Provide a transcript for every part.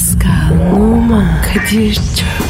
Pascal, Oman, Kadir çok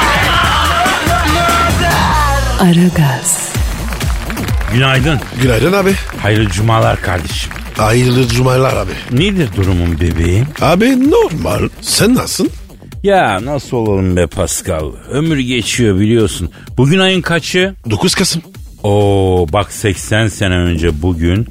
Aragaz, Günaydın. Günaydın abi. Hayırlı cumalar kardeşim. Hayırlı cumalar abi. Nedir durumun bebeğim? Abi normal. Sen nasılsın? Ya nasıl olalım be Pascal? Ömür geçiyor biliyorsun. Bugün ayın kaçı? 9 Kasım. Oo bak 80 sene önce bugün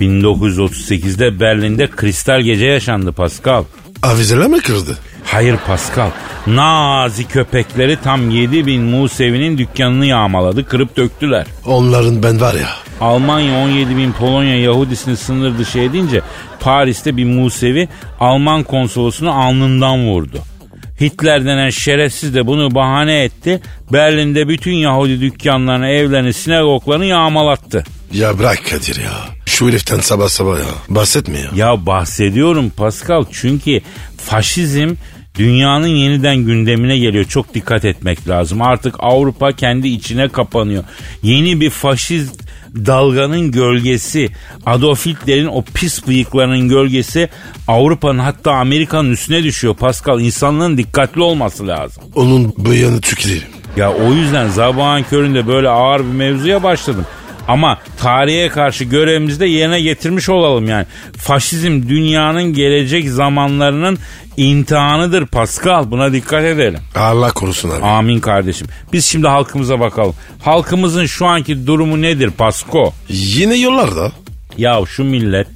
1938'de Berlin'de kristal gece yaşandı Pascal. Avizeler mi kırdı? Hayır Pascal. Nazi köpekleri tam 7000 Musevi'nin dükkanını yağmaladı, kırıp döktüler. Onların ben var ya. Almanya 17 bin Polonya Yahudisini sınır dışı edince Paris'te bir Musevi Alman konsolosunu alnından vurdu. Hitler denen şerefsiz de bunu bahane etti. Berlin'de bütün Yahudi dükkanlarını, evlerini, sinagoglarını yağmalattı. Ya bırak Kadir ya. Şu heriften sabah sabah ya. Bahsetme ya. Ya bahsediyorum Pascal çünkü faşizm dünyanın yeniden gündemine geliyor. Çok dikkat etmek lazım. Artık Avrupa kendi içine kapanıyor. Yeni bir faşist dalganın gölgesi, Adolf Hitler'in o pis bıyıklarının gölgesi Avrupa'nın hatta Amerika'nın üstüne düşüyor. Pascal insanlığın dikkatli olması lazım. Onun bıyığını tüküreyim. Ya o yüzden sabahın köründe böyle ağır bir mevzuya başladım. Ama tarihe karşı görevimizi de yerine getirmiş olalım yani. Faşizm dünyanın gelecek zamanlarının imtihanıdır Pascal. Buna dikkat edelim. Allah korusun abi. Amin kardeşim. Biz şimdi halkımıza bakalım. Halkımızın şu anki durumu nedir Pasko? Yine yollarda. Ya şu millet,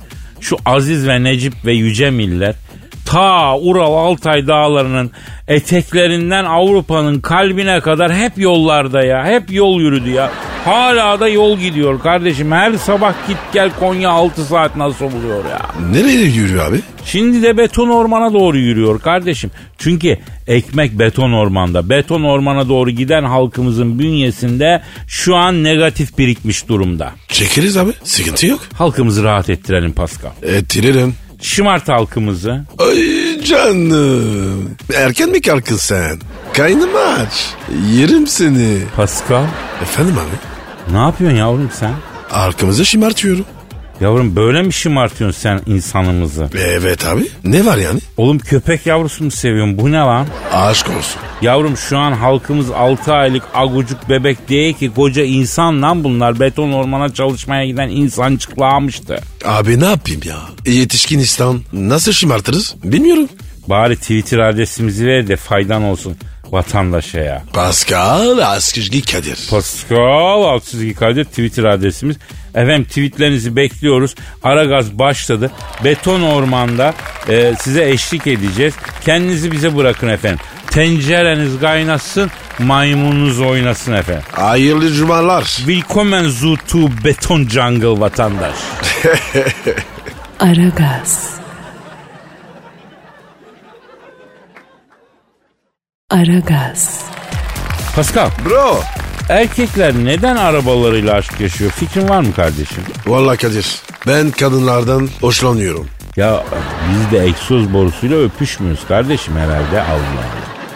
şu aziz ve necip ve yüce millet ta Ural Altay dağlarının eteklerinden Avrupa'nın kalbine kadar hep yollarda ya. Hep yol yürüdü ya. Hala da yol gidiyor kardeşim. Her sabah git gel Konya 6 saat nasıl oluyor ya. Nereye yürüyor abi? Şimdi de beton ormana doğru yürüyor kardeşim. Çünkü ekmek beton ormanda. Beton ormana doğru giden halkımızın bünyesinde şu an negatif birikmiş durumda. Çekeriz abi. Sıkıntı yok. Halkımızı rahat ettirelim Pascal. Ettiririm. Şımart halkımızı. Ay canım. Erken mi kalkın sen? Kaynım aç. Yerim seni. Pascal Efendim abi? ne yapıyorsun yavrum sen? Arkamızı şımartıyorum. Yavrum böyle mi şımartıyorsun sen insanımızı? Evet abi. Ne var yani? Oğlum köpek yavrusu mu seviyorsun? Bu ne lan? Aşk olsun. Yavrum şu an halkımız 6 aylık agucuk bebek değil ki koca insan lan bunlar. Beton ormana çalışmaya giden insancıklamıştı. Abi ne yapayım ya? Yetişkin İslam nasıl şımartırız? Bilmiyorum. Bari Twitter adresimizi ver de faydan olsun vatandaşa ya. Pascal Askışgi Kadir. Pascal Altçizgi Kadir Twitter adresimiz. Efendim tweetlerinizi bekliyoruz. Aragaz başladı. Beton ormanda e, size eşlik edeceğiz. Kendinizi bize bırakın efendim. Tencereniz kaynasın, maymununuz oynasın efendim. Hayırlı cumalar. Willkommen zu to Beton Jungle vatandaş. Aragaz. Aragaz, Pascal, Bro. erkekler neden arabalarıyla aşk yaşıyor? Fikrin var mı kardeşim? Vallahi Kadir. Ben kadınlardan hoşlanıyorum. Ya biz de egzoz borusuyla öpüşmüyoruz kardeşim herhalde Allah Allah.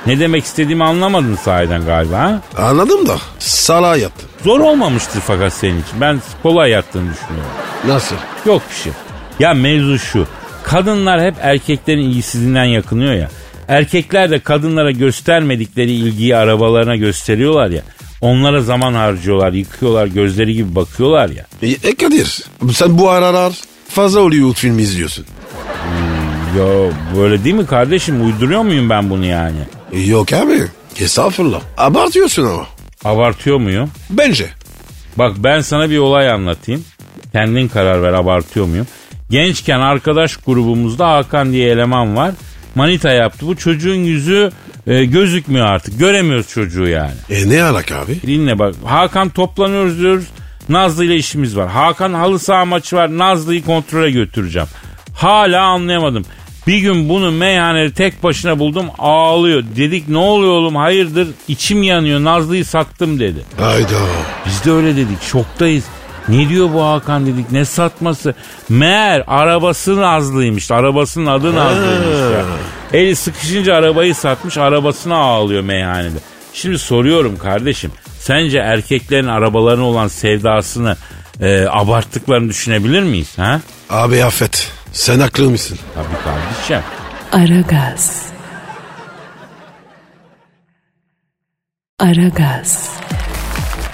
Ne demek istediğimi anlamadın sahiden galiba ha? Anladım da. Sala yattım. Zor olmamıştır fakat senin için. Ben kolay yattığını düşünüyorum. Nasıl? Yok bir şey. Ya mevzu şu. Kadınlar hep erkeklerin ilgisizliğinden yakınıyor ya. Erkekler de kadınlara göstermedikleri ilgiyi arabalarına gösteriyorlar ya. Onlara zaman harcıyorlar, yıkıyorlar, gözleri gibi bakıyorlar ya. E, e Kadir. Sen bu aralar fazla Hollywood filmi izliyorsun. Ya böyle değil mi kardeşim? Uyduruyor muyum ben bunu yani? E, yok abi. Estağfurullah. Abartıyorsun ama. Abartıyor muyum? Bence. Bak ben sana bir olay anlatayım. Kendin karar ver abartıyor muyum? Gençken arkadaş grubumuzda Hakan diye eleman var. Manita yaptı. Bu çocuğun yüzü e, gözükmüyor artık. Göremiyoruz çocuğu yani. E ne alaka abi? Dinle bak. Hakan toplanıyoruz diyoruz. Nazlı ile işimiz var. Hakan halı saha maçı var. Nazlı'yı kontrole götüreceğim. Hala anlayamadım. Bir gün bunu meyhanede tek başına buldum ağlıyor. Dedik ne oluyor oğlum hayırdır içim yanıyor Nazlı'yı sattım dedi. Hayda. Biz de öyle dedik şoktayız. Ne diyor bu Hakan dedik ne satması? Meğer arabası Nazlı'ymış. Arabasının adı Nazlı'ymış ya. Eli sıkışınca arabayı satmış arabasına ağlıyor meyhanede. Şimdi soruyorum kardeşim. Sence erkeklerin arabalarına olan sevdasını e, abarttıklarını düşünebilir miyiz? Ha? Abi affet. Sen haklı mısın? Tabii kardeşim. Aragaz. Aragaz.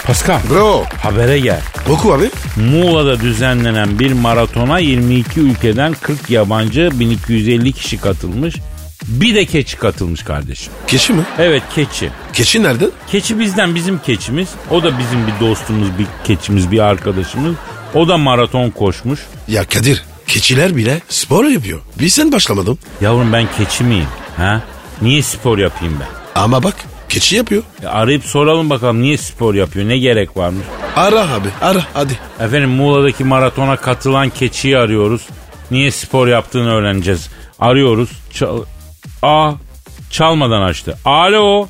Pascal Bro. habere gel. Oku abi. Muğla'da düzenlenen bir maratona 22 ülkeden 40 yabancı 1250 kişi katılmış. Bir de keçi katılmış kardeşim. Keçi mi? Evet keçi. Keçi nereden? Keçi bizden bizim keçimiz. O da bizim bir dostumuz, bir keçimiz, bir arkadaşımız. O da maraton koşmuş. Ya Kadir keçiler bile spor yapıyor. Bir sen başlamadın. Yavrum ben keçi miyim? Ha? Niye spor yapayım ben? Ama bak keçi yapıyor. E, arayıp soralım bakalım niye spor yapıyor? Ne gerek varmış? Ara abi ara hadi. Efendim Muğla'daki maratona katılan keçiyi arıyoruz. Niye spor yaptığını öğreneceğiz. Arıyoruz. Çal Aa çalmadan açtı. Alo.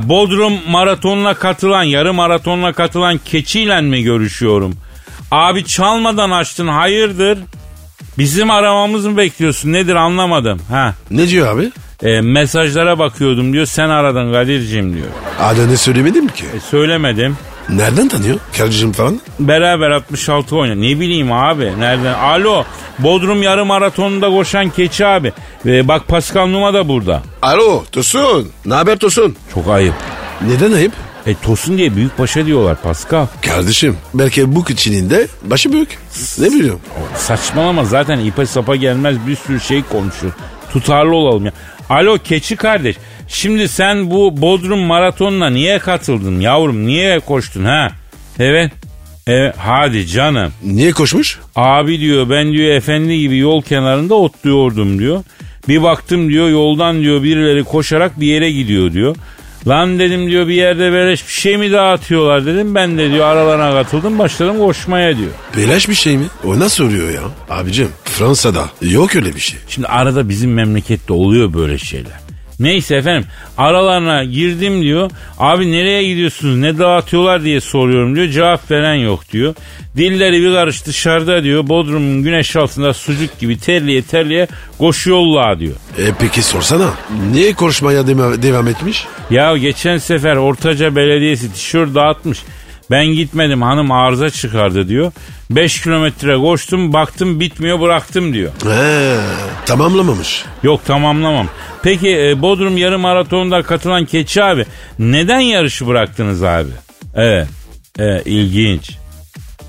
Bodrum maratonuna katılan, yarı maratonuna katılan keçiyle mi görüşüyorum? Abi çalmadan açtın hayırdır? Bizim aramamızı mı bekliyorsun nedir anlamadım. Ha. Ne diyor abi? E, mesajlara bakıyordum diyor sen aradın Kadir'cim diyor. Adını söylemedim ki. E, söylemedim. Nereden tanıyor? Karıcığım falan. Beraber 66 oynuyor. Ne bileyim abi. Nereden? Alo. Bodrum yarı maratonunda koşan keçi abi. Ee, bak Pascal Numa da burada. Alo Tosun. Ne haber Tosun? Çok ayıp. Neden ayıp? E Tosun diye büyük başa diyorlar Pascal. Kardeşim belki bu keçinin de başı büyük. Ne biliyorum. Saçmalama zaten ipe sapa gelmez bir sürü şey konuşuyor. Tutarlı olalım ya. Alo keçi kardeş. Şimdi sen bu Bodrum maratonuna niye katıldın yavrum? Niye koştun ha? Evet. Evet hadi canım. Niye koşmuş? Abi diyor ben diyor efendi gibi yol kenarında otluyordum diyor. Bir baktım diyor yoldan diyor birileri koşarak bir yere gidiyor diyor. Lan dedim diyor bir yerde beleş bir şey mi dağıtıyorlar dedim. Ben de diyor aralarına katıldım başladım koşmaya diyor. Beleş bir şey mi? O nasıl oluyor ya? Abicim Fransa'da yok öyle bir şey. Şimdi arada bizim memlekette oluyor böyle şeyler. Neyse efendim aralarına girdim diyor. Abi nereye gidiyorsunuz ne dağıtıyorlar diye soruyorum diyor. Cevap veren yok diyor. Dilleri bir karış dışarıda diyor. Bodrum'un güneş altında sucuk gibi terliye terliye koşuyorlar diyor. E peki sorsana. Niye koşmaya devam etmiş? Ya geçen sefer Ortaca Belediyesi tişört dağıtmış. Ben gitmedim hanım arıza çıkardı diyor. 5 kilometre koştum baktım bitmiyor bıraktım diyor. He, tamamlamamış. Yok tamamlamam. Peki e, Bodrum yarım maratonunda katılan Keçi abi neden yarışı bıraktınız abi? Evet. Evet ilginç.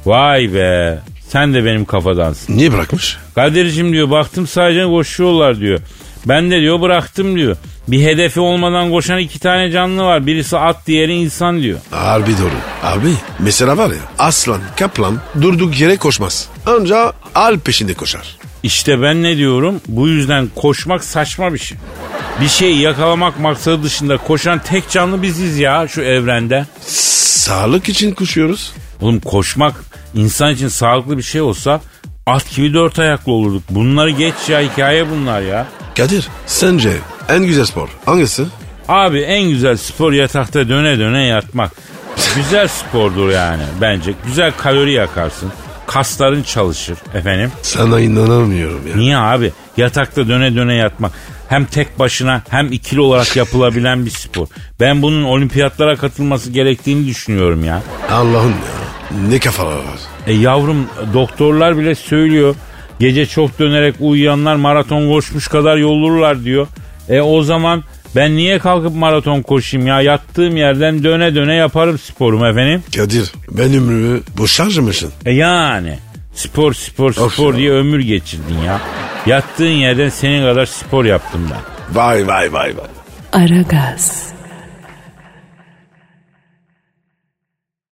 Vay be. Sen de benim kafadansın. Niye bırakmış? Kadir'cim diyor baktım sadece koşuyorlar diyor. Ben de diyor bıraktım diyor. Bir hedefi olmadan koşan iki tane canlı var. Birisi at diğeri insan diyor. Harbi doğru. Abi mesela var ya aslan kaplan durduk yere koşmaz. Anca al peşinde koşar. İşte ben ne diyorum? Bu yüzden koşmak saçma bir şey. Bir şeyi yakalamak maksadı dışında koşan tek canlı biziz ya şu evrende. Sağlık için koşuyoruz. Oğlum koşmak insan için sağlıklı bir şey olsa at gibi dört ayaklı olurduk. Bunları geç ya hikaye bunlar ya. Kadir sence en güzel spor hangisi? Abi en güzel spor yatakta döne döne yatmak. Güzel spordur yani bence. Güzel kalori yakarsın. Kasların çalışır efendim. Sana inanamıyorum ya. Niye abi? Yatakta döne döne yatmak. Hem tek başına hem ikili olarak yapılabilen bir spor. Ben bunun olimpiyatlara katılması gerektiğini düşünüyorum ya. Allah'ım ya. Ne kafalar var. E yavrum doktorlar bile söylüyor. Gece çok dönerek uyuyanlar maraton koşmuş kadar yolurlar diyor. E o zaman ben niye kalkıp maraton koşayım ya? Yattığım yerden döne döne yaparım sporumu efendim. Kadir ben ömrümü boş harcamışsın. E yani spor spor Of spor ya. diye ömür geçirdin ya. Yattığın yerden senin kadar spor yaptım ben. Vay vay vay vay. Aragaz.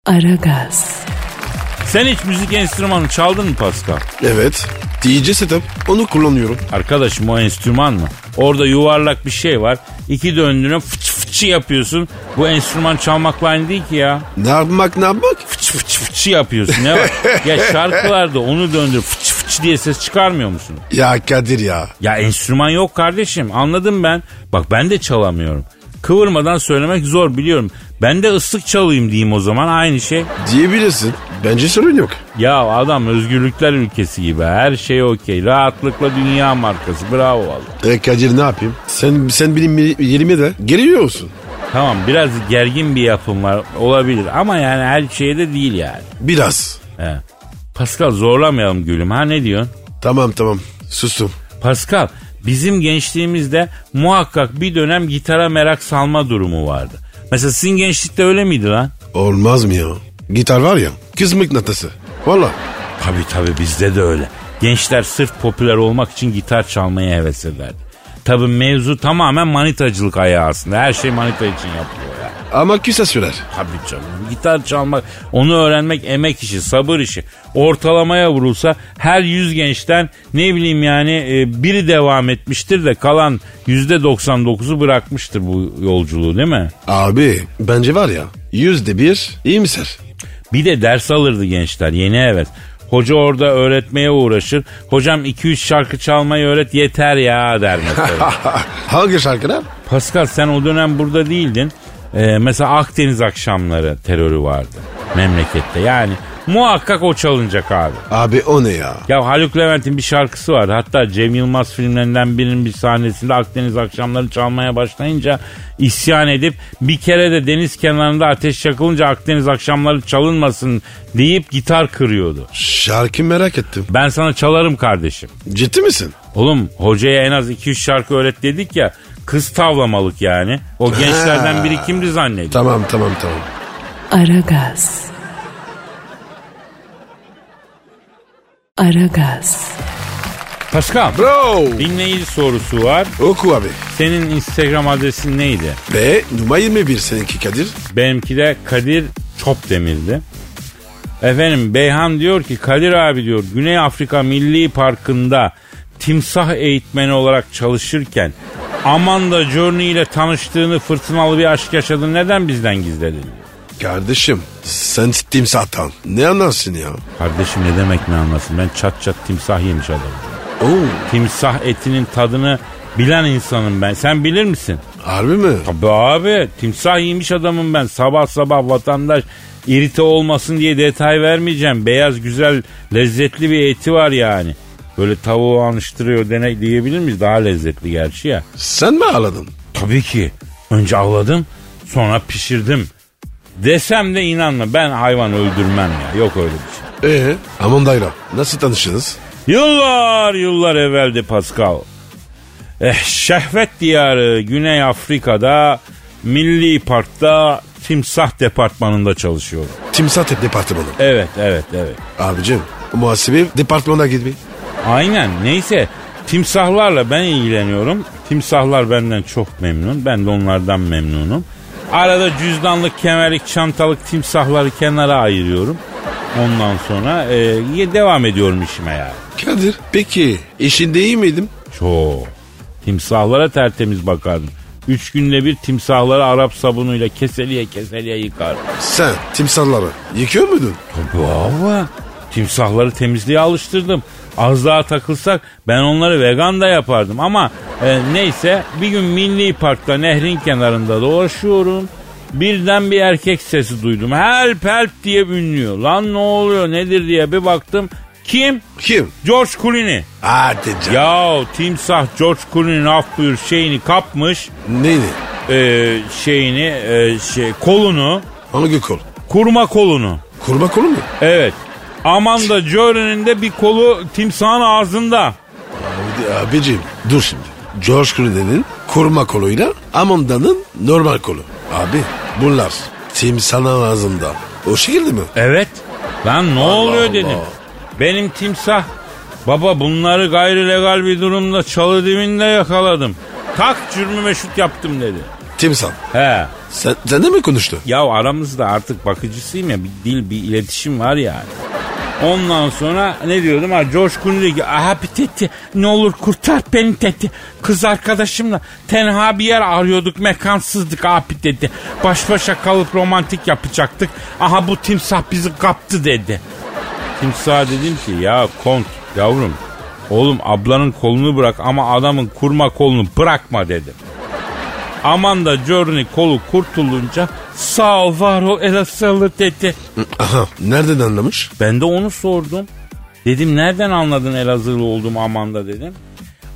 Aragaz. Sen hiç müzik enstrümanı çaldın mı Pascal? Evet. DJ setup onu kullanıyorum. Arkadaşım o enstrüman mı? Orada yuvarlak bir şey var. İki döndüğüne fıç fıçı yapıyorsun. Bu enstrüman çalmakla aynı değil ki ya. Ne yapmak ne yapmak? Fıç fıç fıçı yapıyorsun. Ne var? ya şarkılarda onu döndür fıç fıç diye ses çıkarmıyor musun? Ya Kadir ya. Ya enstrüman yok kardeşim anladım ben. Bak ben de çalamıyorum. Kıvırmadan söylemek zor biliyorum. Ben de ıslık çalayım diyeyim o zaman aynı şey. Diyebilirsin. Bence sorun yok. Ya adam özgürlükler ülkesi gibi her şey okey. Rahatlıkla dünya markası bravo vallahi. E Kadir ne yapayım? Sen sen benim yerime de geliyor musun? Tamam biraz gergin bir yapım var olabilir ama yani her şeye de değil yani. Biraz. He. Pascal zorlamayalım gülüm ha ne diyorsun? Tamam tamam sustum. Pascal bizim gençliğimizde muhakkak bir dönem gitara merak salma durumu vardı. Mesela sizin gençlikte öyle miydi lan? Olmaz mı ya? Gitar var ya kız mıknatısı. Valla. Tabii tabii bizde de öyle. Gençler sırf popüler olmak için gitar çalmaya heves ederdi. Tabii mevzu tamamen manitacılık ayağı aslında. Her şey manita için yapılıyor ya. Ama kısa sürer. Tabii canım. Gitar çalmak, onu öğrenmek emek işi, sabır işi. Ortalamaya vurulsa her yüz gençten ne bileyim yani e, biri devam etmiştir de kalan yüzde 99'u bırakmıştır bu yolculuğu değil mi? Abi bence var ya yüzde bir iyimser. Bir de ders alırdı gençler yeni evet. Hoca orada öğretmeye uğraşır. Hocam 2-3 şarkı çalmayı öğret yeter ya der mesela. Hangi şarkılar? Pascal sen o dönem burada değildin. Ee, mesela Akdeniz akşamları terörü vardı memlekette. Yani muhakkak o çalınacak abi. Abi o ne ya? Ya Haluk Levent'in bir şarkısı vardı. Hatta Cem Yılmaz filmlerinden birinin bir sahnesinde Akdeniz akşamları çalmaya başlayınca isyan edip bir kere de deniz kenarında ateş yakılınca Akdeniz akşamları çalınmasın deyip gitar kırıyordu. Şarkı merak ettim. Ben sana çalarım kardeşim. Ciddi misin? Oğlum hocaya en az 2-3 şarkı öğret dedik ya. Kız tavlamalık yani. O gençlerden biri kimdi zannediyor? Tamam tamam tamam. Aragaz. Aragaz. Pascal. Bro. Dinleyici sorusu var. Oku abi. Senin Instagram adresin neydi? Ve numara 21 seninki Kadir. Benimki de Kadir Çopdemir'di. Efendim Beyhan diyor ki Kadir abi diyor Güney Afrika Milli Parkı'nda timsah eğitmeni olarak çalışırken Amanda Journey ile tanıştığını fırtınalı bir aşk yaşadın neden bizden gizledin? Kardeşim sen timsahtan. Ne anlarsın ya? Kardeşim ne demek ne anlasın ben çat çat timsah yemiş adamım. Oo. Timsah etinin tadını bilen insanım ben sen bilir misin? Harbi mi? Tabii abi timsah yemiş adamım ben sabah sabah vatandaş irite olmasın diye detay vermeyeceğim. Beyaz güzel lezzetli bir eti var yani. Böyle tavuğu anıştırıyor dene diyebilir miyiz? Daha lezzetli gerçi ya. Sen mi ağladın? Tabii ki. Önce avladım sonra pişirdim. Desem de inanma ben hayvan öldürmem ya. Yok öyle bir şey. Ee, Amanda'yla nasıl tanıştınız? Yıllar yıllar evveldi Pascal. Eh, şehvet diyarı Güney Afrika'da Milli Park'ta timsah departmanında çalışıyorum. Timsah departmanı. Evet evet evet. Abicim muhasebe departmanına gitmeyin. Aynen neyse timsahlarla ben ilgileniyorum. Timsahlar benden çok memnun. Ben de onlardan memnunum. Arada cüzdanlık, kemerlik, çantalık timsahları kenara ayırıyorum. Ondan sonra e, devam ediyorum işime ya. Kadir peki işinde iyi miydim? Çok. Timsahlara tertemiz bakardım. Üç günde bir timsahları Arap sabunuyla keseliye keseliye yıkardım. Sen timsahları yıkıyor muydun? Tabii abi. Timsahları temizliğe alıştırdım. Az daha takılsak ben onları vegan da yapardım ama e, neyse bir gün Milli Park'ta nehrin kenarında dolaşıyorum. Birden bir erkek sesi duydum. Help help diye ünlüyor. Lan ne oluyor nedir diye bir baktım. Kim? Kim? George Clooney. Hadi canım. Ya timsah George Clooney'nin af buyur şeyini kapmış. Neydi? e, şeyini e, şey kolunu Hangi kol? kurma kolunu. Kurma kolu mu? Evet. Amanda Jory'nin de bir kolu timsahın ağzında. Abi, abicim dur şimdi. George Clooney'nin kurma koluyla Amanda'nın normal kolu. Abi bunlar timsahın ağzında. O şekilde mi? Evet. Lan ne oluyor Allah. dedim. Benim timsah baba bunları gayri legal bir durumda çalı dibinde yakaladım. Tak cürmü meşhut yaptım dedi. Timsah. He. Sen, sen de mi konuştun? Ya aramızda artık bakıcısıyım ya bir dil bir iletişim var yani. Ondan sonra ne diyordum ha Clooney diyor ki aha bir tetti ne olur kurtar beni tetti. Kız arkadaşımla tenha bir yer arıyorduk mekansızdık abi dedi. Baş başa kalıp romantik yapacaktık. Aha bu timsah bizi kaptı dedi. Timsah dedim ki ya kont Yavrum oğlum ablanın kolunu bırak ama adamın kurma kolunu bırakma dedim. Aman da Journey kolu kurtulunca sağ var ol Elazığlı dedi. Aha nereden anlamış? Ben de onu sordum. Dedim nereden anladın Elazığlı olduğumu Amanda dedim.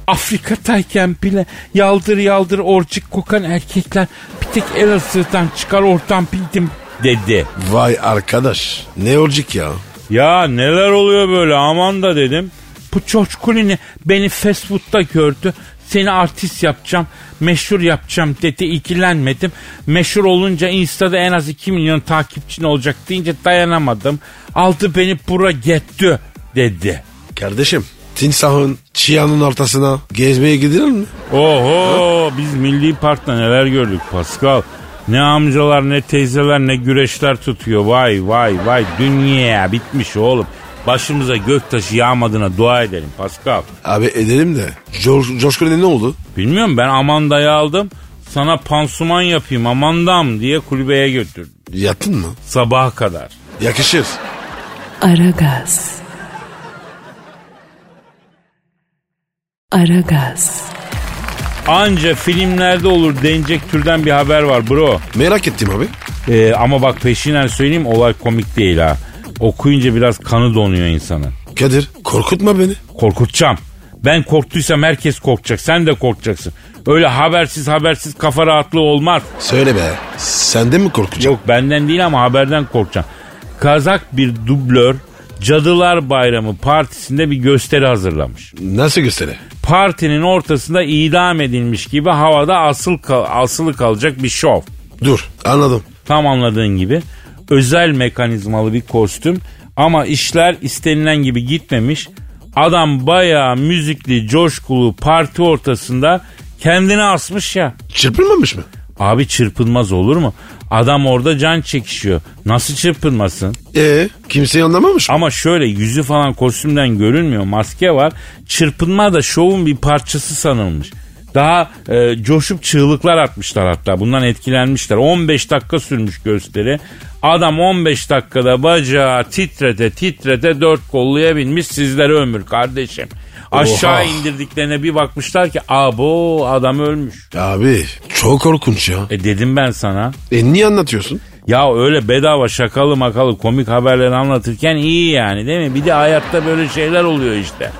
Afrika'dayken bile yaldır yaldır orcik kokan erkekler bir tek Elazığ'dan çıkar oradan bildim dedi. Vay arkadaş ne olacak ya? Ya neler oluyor böyle aman da dedim. Bu George Clooney beni fast food'da gördü. Seni artist yapacağım, meşhur yapacağım dedi. İlgilenmedim. Meşhur olunca Insta'da en az 2 milyon takipçin olacak deyince dayanamadım. Aldı beni bura getti dedi. Kardeşim timsahın çiyanın ortasına gezmeye gidilir mi? Oho biz Milli Park'ta neler gördük Pascal. Ne amcalar ne teyzeler ne güreşler tutuyor. Vay vay vay dünya bitmiş oğlum. Başımıza göktaşı yağmadığına dua edelim Pascal. Abi edelim de George Clooney ne oldu? Bilmiyorum ben Amanda'yı aldım. Sana pansuman yapayım Amandam diye kulübeye götürdüm. Yattın mı? Sabaha kadar. Yakışır. Aragaz. Aragaz. Anca filmlerde olur denecek türden bir haber var bro. Merak ettim abi. Ee, ama bak peşinden söyleyeyim olay komik değil ha. Okuyunca biraz kanı donuyor insanın. Kadir korkutma beni. Korkutacağım. Ben korktuysam herkes korkacak. Sen de korkacaksın. Öyle habersiz habersiz kafa rahatlığı olmaz. Söyle be. Sen de mi korkacaksın? Yok benden değil ama haberden korkacağım. Kazak bir dublör Cadılar Bayramı partisinde bir gösteri hazırlamış. Nasıl gösteri? Partinin ortasında idam edilmiş gibi havada asıl kal- asılı kalacak bir şov. Dur anladım. Tam anladığın gibi özel mekanizmalı bir kostüm ama işler istenilen gibi gitmemiş. Adam bayağı müzikli, coşkulu parti ortasında kendini asmış ya. Çırpılmamış mı? Abi çırpınmaz olur mu? Adam orada can çekişiyor. Nasıl çırpınmasın? Ee, kimseyi anlamamış mı? Ama şöyle yüzü falan kostümden görünmüyor. Maske var. Çırpınma da şovun bir parçası sanılmış. Daha e, coşup çığlıklar atmışlar hatta. Bundan etkilenmişler. 15 dakika sürmüş gösteri. Adam 15 dakikada bacağı titrete titrete dört kolluya binmiş sizlere ömür kardeşim. Aşağı Oha. indirdiklerine bir bakmışlar ki abo adam ölmüş. Abi çok korkunç ya. E dedim ben sana. E niye anlatıyorsun? Ya öyle bedava şakalı makalı komik haberleri anlatırken iyi yani değil mi? Bir de hayatta böyle şeyler oluyor işte.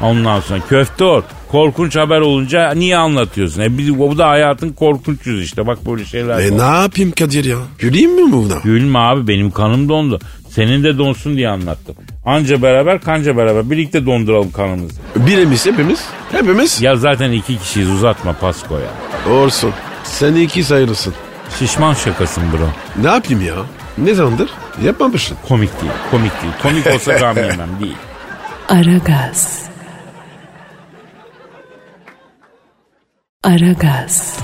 Ondan sonra köfte ol. Korkunç haber olunca niye anlatıyorsun? E bir, bu da hayatın korkunç yüzü işte. Bak böyle şeyler. E var. ne yapayım Kadir ya? Güleyim mi buna? Gülme abi benim kanım dondu. Senin de donsun diye anlattım. Anca beraber kanca beraber birlikte donduralım kanımızı. Birimiz hepimiz. Hepimiz. Ya zaten iki kişiyiz uzatma Pasko ya. Olsun. Sen iki sayılırsın. Şişman şakasın bro. Ne yapayım ya? Ne zamandır? Yapmamışsın. Komik değil komik değil. Komik olsa gam yemem değil. Aragaz. Aragaz.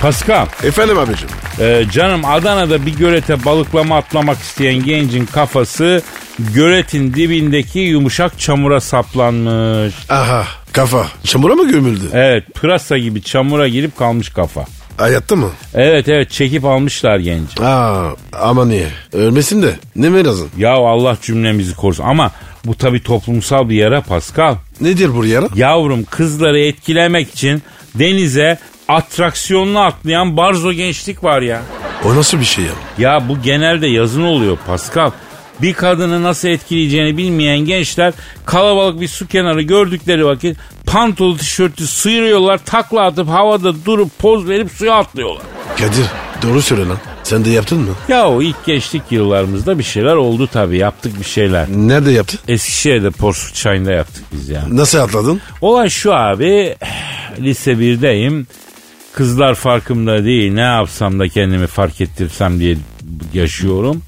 Pascal Efendim abicim. Ee, canım Adana'da bir gölete balıklama atlamak isteyen gencin kafası göletin dibindeki yumuşak çamura saplanmış. Aha kafa. Çamura mı gömüldü? Evet pırasa gibi çamura girip kalmış kafa. Hayatta mı? Evet evet çekip almışlar genci. Aa ama niye? Ölmesin de. Ne mi lazım? Ya Allah cümlemizi korusun ama bu tabi toplumsal bir yara Pascal. Nedir bu yara? Yavrum kızları etkilemek için denize atraksiyonlu atlayan barzo gençlik var ya. O nasıl bir şey ya? Ya bu genelde yazın oluyor Pascal. Bir kadını nasıl etkileyeceğini bilmeyen gençler kalabalık bir su kenarı gördükleri vakit pantolu tişörtü sıyırıyorlar takla atıp havada durup poz verip suya atlıyorlar. Kadir doğru söyle lan. Sen de yaptın mı? Ya o ilk gençlik yıllarımızda bir şeyler oldu tabii yaptık bir şeyler. Nerede yaptın? Eskişehir'de Porsuk Çayı'nda yaptık biz ya. Nasıl atladın? Olay şu abi lise 1'deyim. Kızlar farkımda değil ne yapsam da kendimi fark ettirsem diye yaşıyorum.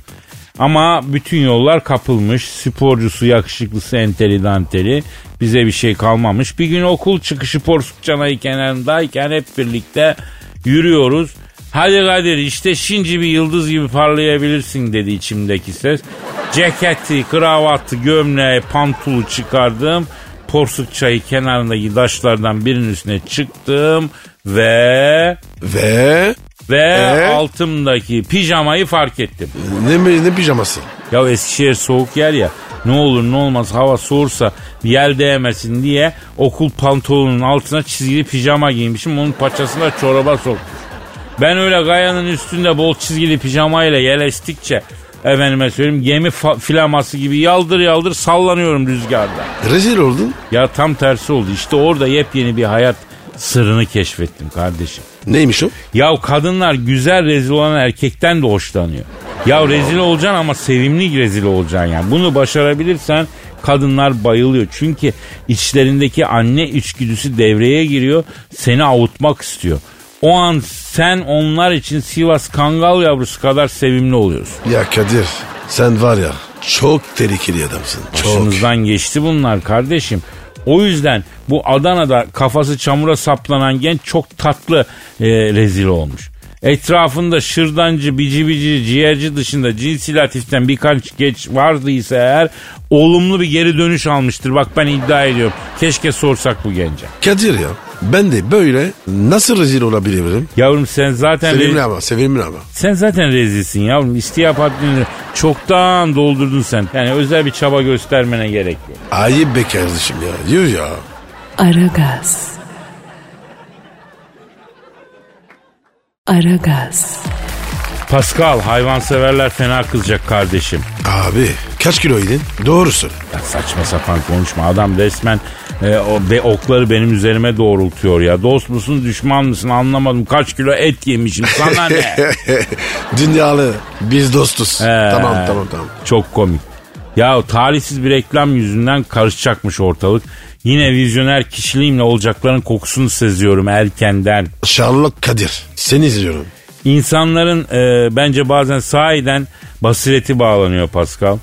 Ama bütün yollar kapılmış. Sporcusu, yakışıklısı, enteli, danteli. Bize bir şey kalmamış. Bir gün okul çıkışı Porsuk Çanayı kenarındayken hep birlikte yürüyoruz. Hadi Kadir işte şimdi bir yıldız gibi parlayabilirsin dedi içimdeki ses. Ceketi, kravatı, gömleği, pantolu çıkardım. Porsuk çayı kenarındaki taşlardan birinin üstüne çıktım ve Ve ve Ee? altımdaki pijamayı fark ettim. ne, ne pijaması? Ya Eskişehir soğuk yer ya. Ne olur ne olmaz hava soğursa yel değmesin diye okul pantolonunun altına çizgili pijama giymişim. Onun paçasına çoraba sokmuş. Ben öyle gayanın üstünde bol çizgili pijamayla yel estikçe efendime söyleyeyim gemi filaması gibi yaldır yaldır sallanıyorum rüzgarda. Rezil oldun. Ya tam tersi oldu. İşte orada yepyeni bir hayat sırrını keşfettim kardeşim. Neymiş o? Ya kadınlar güzel rezil olan erkekten de hoşlanıyor. Ya rezil olacaksın ama sevimli rezil olacaksın yani. Bunu başarabilirsen kadınlar bayılıyor. Çünkü içlerindeki anne içgüdüsü devreye giriyor. Seni avutmak istiyor. O an sen onlar için Sivas Kangal yavrusu kadar sevimli oluyorsun. Ya Kadir sen var ya çok tehlikeli adamsın. Çok. Başımızdan geçti bunlar kardeşim. O yüzden bu Adana'da kafası çamura saplanan genç çok tatlı e, rezil olmuş. Etrafında şırdancı, bici bici, ciğerci dışında cinsi latiften birkaç geç vardıysa eğer olumlu bir geri dönüş almıştır. Bak ben iddia ediyorum. Keşke sorsak bu gence. Kadir ya ben de böyle nasıl rezil olabilirim? Yavrum sen zaten Sevimli ama sevimli ama. sen zaten rezilsin yavrum. İstiyap haddini çoktan doldurdun sen. Yani özel bir çaba göstermene gerek yok. Ayıp be kardeşim ya. Yuh ya. Aragaz. Aragaz. Pascal hayvanseverler fena kızacak kardeşim. Abi kaç kiloydun? Doğru söyle. Ya saçma sapan konuşma. Adam resmen e, o be, okları benim üzerime doğrultuyor ya. Dost musun düşman mısın anlamadım. Kaç kilo et yemişim sana ne? Dünyalı biz dostuz. Ee, Tamam tamam tamam. Çok komik. Ya talihsiz bir reklam yüzünden karışacakmış ortalık. Yine vizyoner kişiliğimle olacakların kokusunu seziyorum erkenden. Sherlock Kadir. Seni izliyorum. İnsanların e, bence bazen sahiden basireti bağlanıyor Pascal.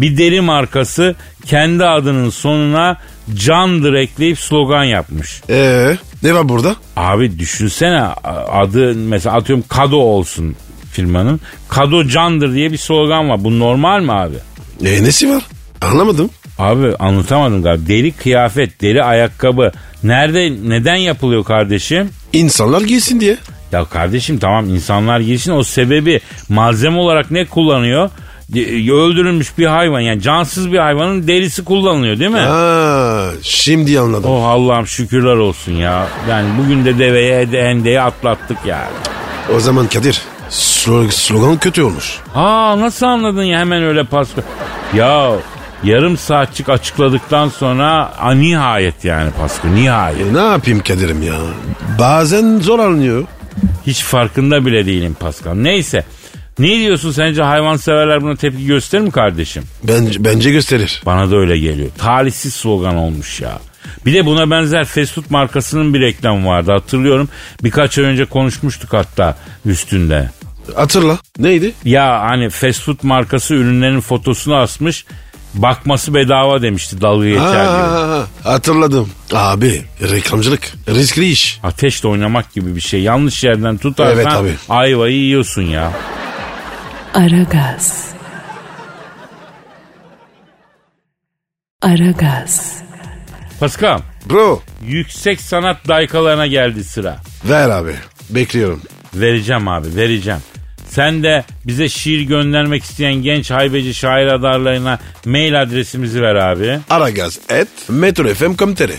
Bir deri markası kendi adının sonuna candır ekleyip slogan yapmış. Ee, ne var burada? Abi düşünsene adı mesela atıyorum Kado olsun firmanın. Kado candır diye bir slogan var. Bu normal mi abi? E, nesi var? Anlamadım. Abi anlatamadım galiba. Deri kıyafet, deri ayakkabı nerede neden yapılıyor kardeşim? İnsanlar giysin diye. Ya kardeşim tamam insanlar girsin o sebebi malzeme olarak ne kullanıyor? E, Öldürülmüş bir hayvan yani cansız bir hayvanın derisi kullanılıyor değil mi? Ha, şimdi anladım. Oh Allah'ım şükürler olsun ya. Yani bugün de deveye de hendeye atlattık yani. O zaman Kadir slo- slogan kötü olmuş. Aa nasıl anladın ya hemen öyle Pascal? Ya yarım saatçik açıkladıktan sonra a, nihayet yani Pascal nihayet. E, ne yapayım Kadir'im ya? Bazen zor alınıyor. Hiç farkında bile değilim Pascal. Neyse. Ne diyorsun sence hayvanseverler buna tepki gösterir mi kardeşim? Bence, bence gösterir. Bana da öyle geliyor. Talihsiz slogan olmuş ya. Bir de buna benzer fast food markasının bir reklamı vardı hatırlıyorum. Birkaç ay önce konuşmuştuk hatta üstünde. Hatırla. Neydi? Ya hani fast food markası ürünlerin fotosunu asmış. Bakması bedava demişti dalga geçer gibi. Ha, hatırladım. Abi reklamcılık riskli iş. Ateşle oynamak gibi bir şey. Yanlış yerden tutarsan Evet, tabii. ayvayı yiyorsun ya. Aragaz. Aragaz. Pascal Bro yüksek sanat daykalarına geldi sıra. ver abi. Bekliyorum. Vereceğim abi vereceğim. Sen de bize şiir göndermek isteyen genç haybeci şair adarlarına mail adresimizi ver abi. Aragaz et metrofm.com.tr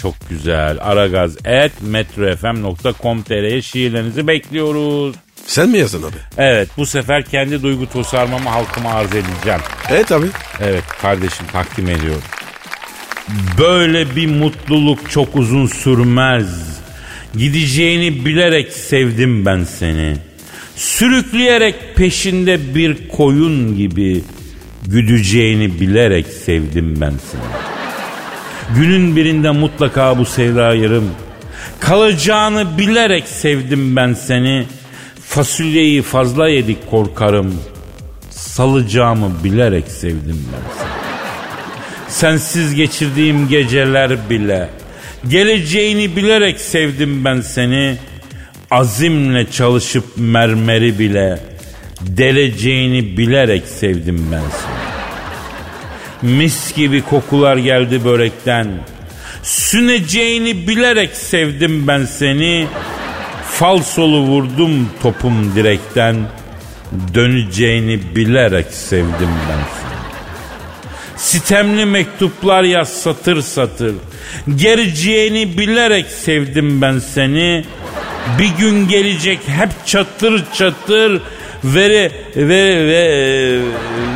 Çok güzel. aragaz.metrofm.com.tr'ye şiirlerinizi bekliyoruz. Sen mi yazdın abi? Evet bu sefer kendi duygu tosarmamı halkıma arz edeceğim. Evet abi. Evet kardeşim takdim ediyorum. Böyle bir mutluluk çok uzun sürmez. Gideceğini bilerek sevdim ben seni. Sürükleyerek peşinde bir koyun gibi güdeceğini bilerek sevdim ben seni. Günün birinde mutlaka bu sevda yarım. Kalacağını bilerek sevdim ben seni. Fasulyeyi fazla yedik korkarım. Salacağımı bilerek sevdim ben seni. Sensiz geçirdiğim geceler bile. Geleceğini bilerek sevdim ben seni. Azimle çalışıp mermeri bile. Deleceğini bilerek sevdim ben seni. Mis gibi kokular geldi börekten. Süneceğini bilerek sevdim ben seni. Falsolu vurdum topum direkten. Döneceğini bilerek sevdim ben seni. Sitemli mektuplar yaz satır satır. Gereceğini bilerek sevdim ben seni. Bir gün gelecek hep çatır çatır veri ve, ve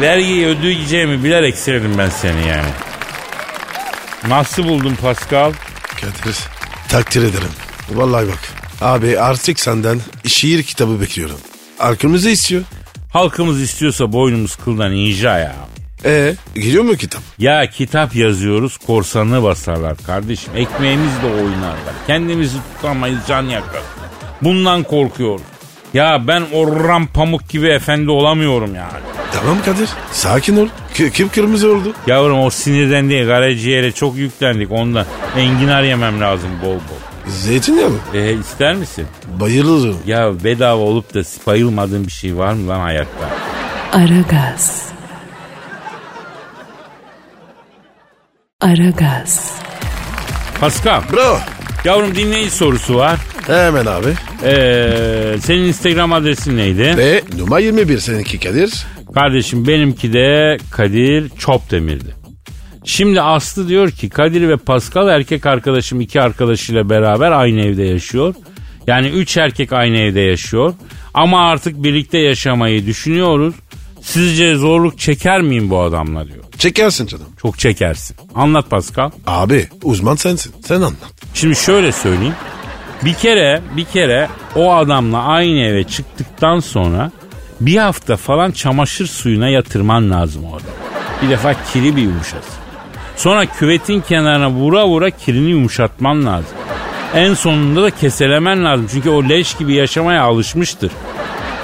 vergiyi ödeyeceğimi bilerek sevdim ben seni yani. Nasıl buldun Pascal? Kadir takdir ederim. Vallahi bak. Abi artık senden şiir kitabı bekliyorum. Arkamızda istiyor. Halkımız istiyorsa boynumuz kıldan inja ya. E geliyor mu kitap? Ya kitap yazıyoruz korsanlığı basarlar kardeşim. Ekmeğimizle oynarlar. Kendimizi tutamayız can yakar. Bundan korkuyoruz. Ya ben Orhan Pamuk gibi efendi olamıyorum yani. Tamam Kadir sakin ol. K- kıpkırmızı oldu. Yavrum o sinirden değil karaciğere çok yüklendik ondan. Enginar yemem lazım bol bol. Zeytinyağı mı? E, ister misin? Bayılırım. Ya bedava olup da bayılmadığın bir şey var mı lan hayatta? Aragaz. Aragaz. Pascal. Bro. Yavrum dinleyici sorusu var. Hemen abi. Ee, senin Instagram adresin neydi? Ve numara 21 seninki Kadir. Kardeşim benimki de Kadir Çopdemir'di. Şimdi Aslı diyor ki Kadir ve Pascal erkek arkadaşım iki arkadaşıyla beraber aynı evde yaşıyor. Yani üç erkek aynı evde yaşıyor. Ama artık birlikte yaşamayı düşünüyoruz. Sizce zorluk çeker miyim bu adamla diyor. Çekersin canım. Çok çekersin. Anlat Pascal. Abi uzman sensin. Sen anlat. Şimdi şöyle söyleyeyim. Bir kere bir kere o adamla aynı eve çıktıktan sonra bir hafta falan çamaşır suyuna yatırman lazım orada. Bir defa kiri bir yumuşasın. Sonra küvetin kenarına vura vura kirini yumuşatman lazım. En sonunda da keselemen lazım. Çünkü o leş gibi yaşamaya alışmıştır.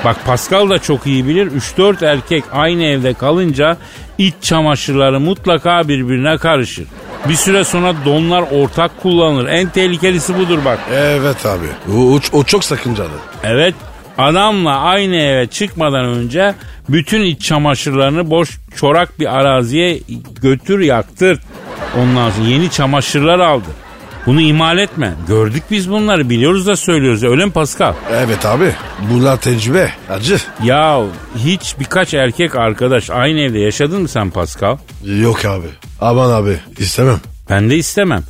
Bak Pascal da çok iyi bilir. 3-4 erkek aynı evde kalınca iç çamaşırları mutlaka birbirine karışır. Bir süre sonra donlar ortak kullanılır. En tehlikelisi budur bak. Evet abi. O, o, o çok sakıncalı. Evet adamla aynı eve çıkmadan önce bütün iç çamaşırlarını boş çorak bir araziye götür yaktır. Ondan sonra yeni çamaşırlar aldı. Bunu imal etme. Gördük biz bunları biliyoruz da söylüyoruz. Öyle mi Pascal? Evet abi. Bunlar tecrübe. Acı. Ya hiç birkaç erkek arkadaş aynı evde yaşadın mı sen Pascal? Yok abi. Aman abi istemem. Ben de istemem.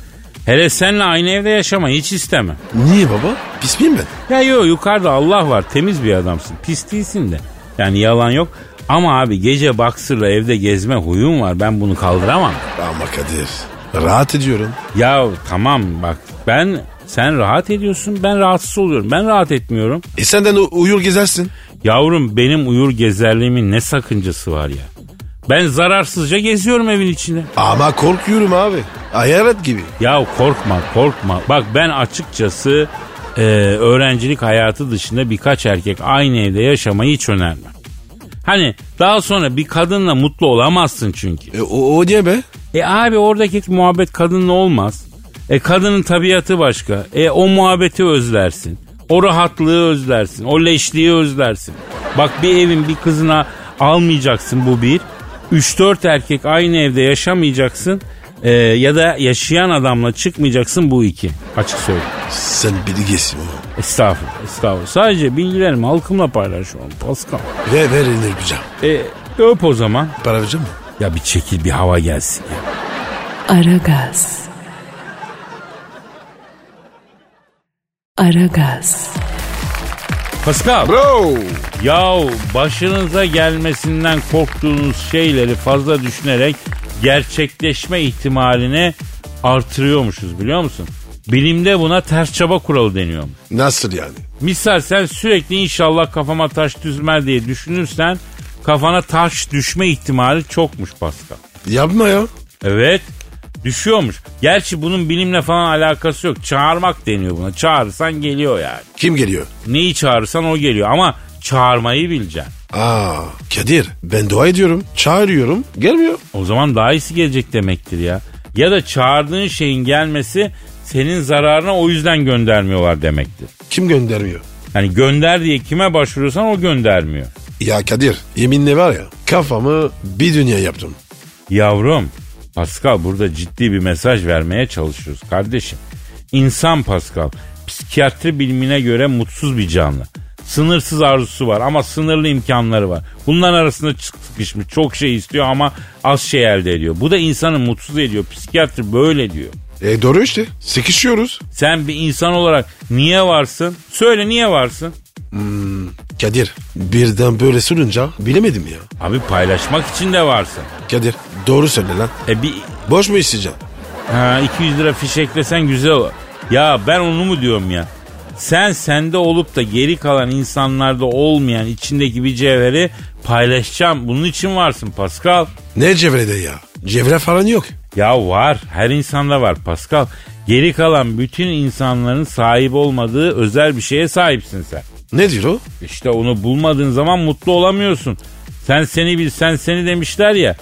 Hele seninle aynı evde yaşamayı hiç istemem. Niye baba? Pis miyim ben? Ya yok yukarıda Allah var temiz bir adamsın. Pis değilsin de. Yani yalan yok. Ama abi gece baksırla evde gezme huyum var. Ben bunu kaldıramam. Ama Kadir. Rahat ediyorum. Ya tamam bak ben sen rahat ediyorsun ben rahatsız oluyorum. Ben rahat etmiyorum. E senden u- uyur gezersin. Yavrum benim uyur gezerliğimin ne sakıncası var ya. Ben zararsızca geziyorum evin içinde. Ama korkuyorum abi. Hayalet gibi. Ya korkma korkma. Bak ben açıkçası e, öğrencilik hayatı dışında birkaç erkek aynı evde yaşamayı hiç önermem. Hani daha sonra bir kadınla mutlu olamazsın çünkü. E, o, o niye be? E abi oradaki muhabbet kadınla olmaz. E kadının tabiatı başka. E o muhabbeti özlersin. O rahatlığı özlersin. O leşliği özlersin. Bak bir evin bir kızına almayacaksın bu bir. 3-4 erkek aynı evde yaşamayacaksın. E, ya da yaşayan adamla çıkmayacaksın bu iki. Açık söyleyeyim. Sen bilgisin o. Estağfurullah, estağfurullah. Sadece bilgilerimi halkımla paylaşıyorum Pascal. Ver ver inir güzel. E, öp o zaman. Para vereceğim mi? Ya bir çekil bir hava gelsin ya. Aragaz. Aragaz. Pascal. Bro. Yahu başınıza gelmesinden korktuğunuz şeyleri fazla düşünerek gerçekleşme ihtimalini artırıyormuşuz biliyor musun? Bilimde buna ters çaba kuralı deniyor. Nasıl yani? Misal sen sürekli inşallah kafama taş düşmez diye düşünürsen kafana taş düşme ihtimali çokmuş Pascal. Yapma ya. Evet düşüyormuş. Gerçi bunun bilimle falan alakası yok. Çağırmak deniyor buna. Çağırırsan geliyor yani. Kim geliyor? Neyi çağırırsan o geliyor ama çağırmayı bileceksin. Aa Kadir ben dua ediyorum. Çağırıyorum. Gelmiyor. O zaman daha iyisi gelecek demektir ya. Ya da çağırdığın şeyin gelmesi senin zararına o yüzden göndermiyorlar demektir. Kim göndermiyor? Yani gönder diye kime başvuruyorsan o göndermiyor. Ya Kadir yeminle var ya kafamı bir dünya yaptım. Yavrum Pascal burada ciddi bir mesaj vermeye çalışıyoruz kardeşim. İnsan Pascal psikiyatri bilimine göre mutsuz bir canlı. Sınırsız arzusu var ama sınırlı imkanları var. Bunların arasında sıkışmış çok şey istiyor ama az şey elde ediyor. Bu da insanı mutsuz ediyor. Psikiyatr böyle diyor. E doğru işte. Sıkışıyoruz. Sen bir insan olarak niye varsın? Söyle niye varsın? Kadir birden böyle sorunca bilemedim ya. Abi paylaşmak için de varsın. Kadir doğru söyle lan. E bir Boş mu isteyeceğim? ha, 200 lira fiş eklesen güzel olur. Ya ben onu mu diyorum ya? Sen sende olup da geri kalan insanlarda olmayan içindeki bir cevheri paylaşacağım. Bunun için varsın Pascal. Ne cevrede ya? Cevre falan yok. Ya var. Her insanda var Pascal. Geri kalan bütün insanların sahip olmadığı özel bir şeye sahipsin sen. Ne diyor o? İşte onu bulmadığın zaman mutlu olamıyorsun. Sen seni bil sen seni demişler ya.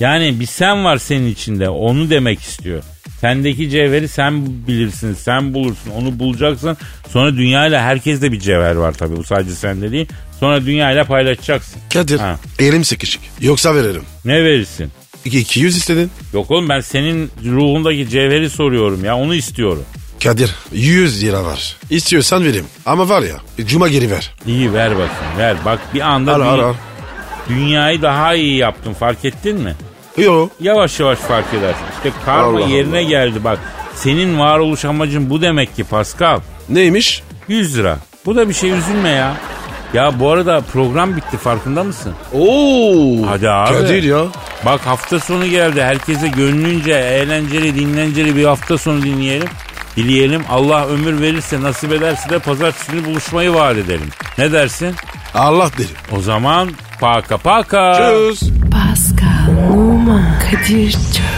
Yani bir sen var senin içinde onu demek istiyor. Sendeki cevheri sen bilirsin, sen bulursun, onu bulacaksın. Sonra dünyayla herkes de bir cevher var tabii bu sadece sende değil. Sonra dünyayla paylaşacaksın. Kadir Ha. elim sıkışık. Yoksa veririm. Ne verirsin? İki, 200 istedin. Yok oğlum ben senin ruhundaki cevheri soruyorum ya onu istiyorum. Kadir 100 lira var. İstiyorsan vereyim. Ama var ya cuma geri ver. İyi ver bakayım ver. Bak bir anda Al al al. dünyayı daha iyi yaptın fark ettin mi? Yo. Yavaş yavaş fark edersin. İşte karma Allah yerine Allah. geldi bak. Senin varoluş amacın bu demek ki Pascal. Neymiş? 100 lira. Bu da bir şey üzülme ya. Ya bu arada program bitti farkında mısın? Oo. Hadi abi. Kadir ya. Bak hafta sonu geldi. Herkese gönlünce eğlenceli dinlenceli bir hafta sonu dinleyelim. Dileyelim Allah ömür verirse nasip ederse de pazartesi günü buluşmayı vaat edelim. Ne dersin? Allah derim. O zaman paka paka. Tschüss. Pascal, Oman, Kadir çok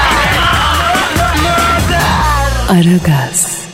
Aragaz.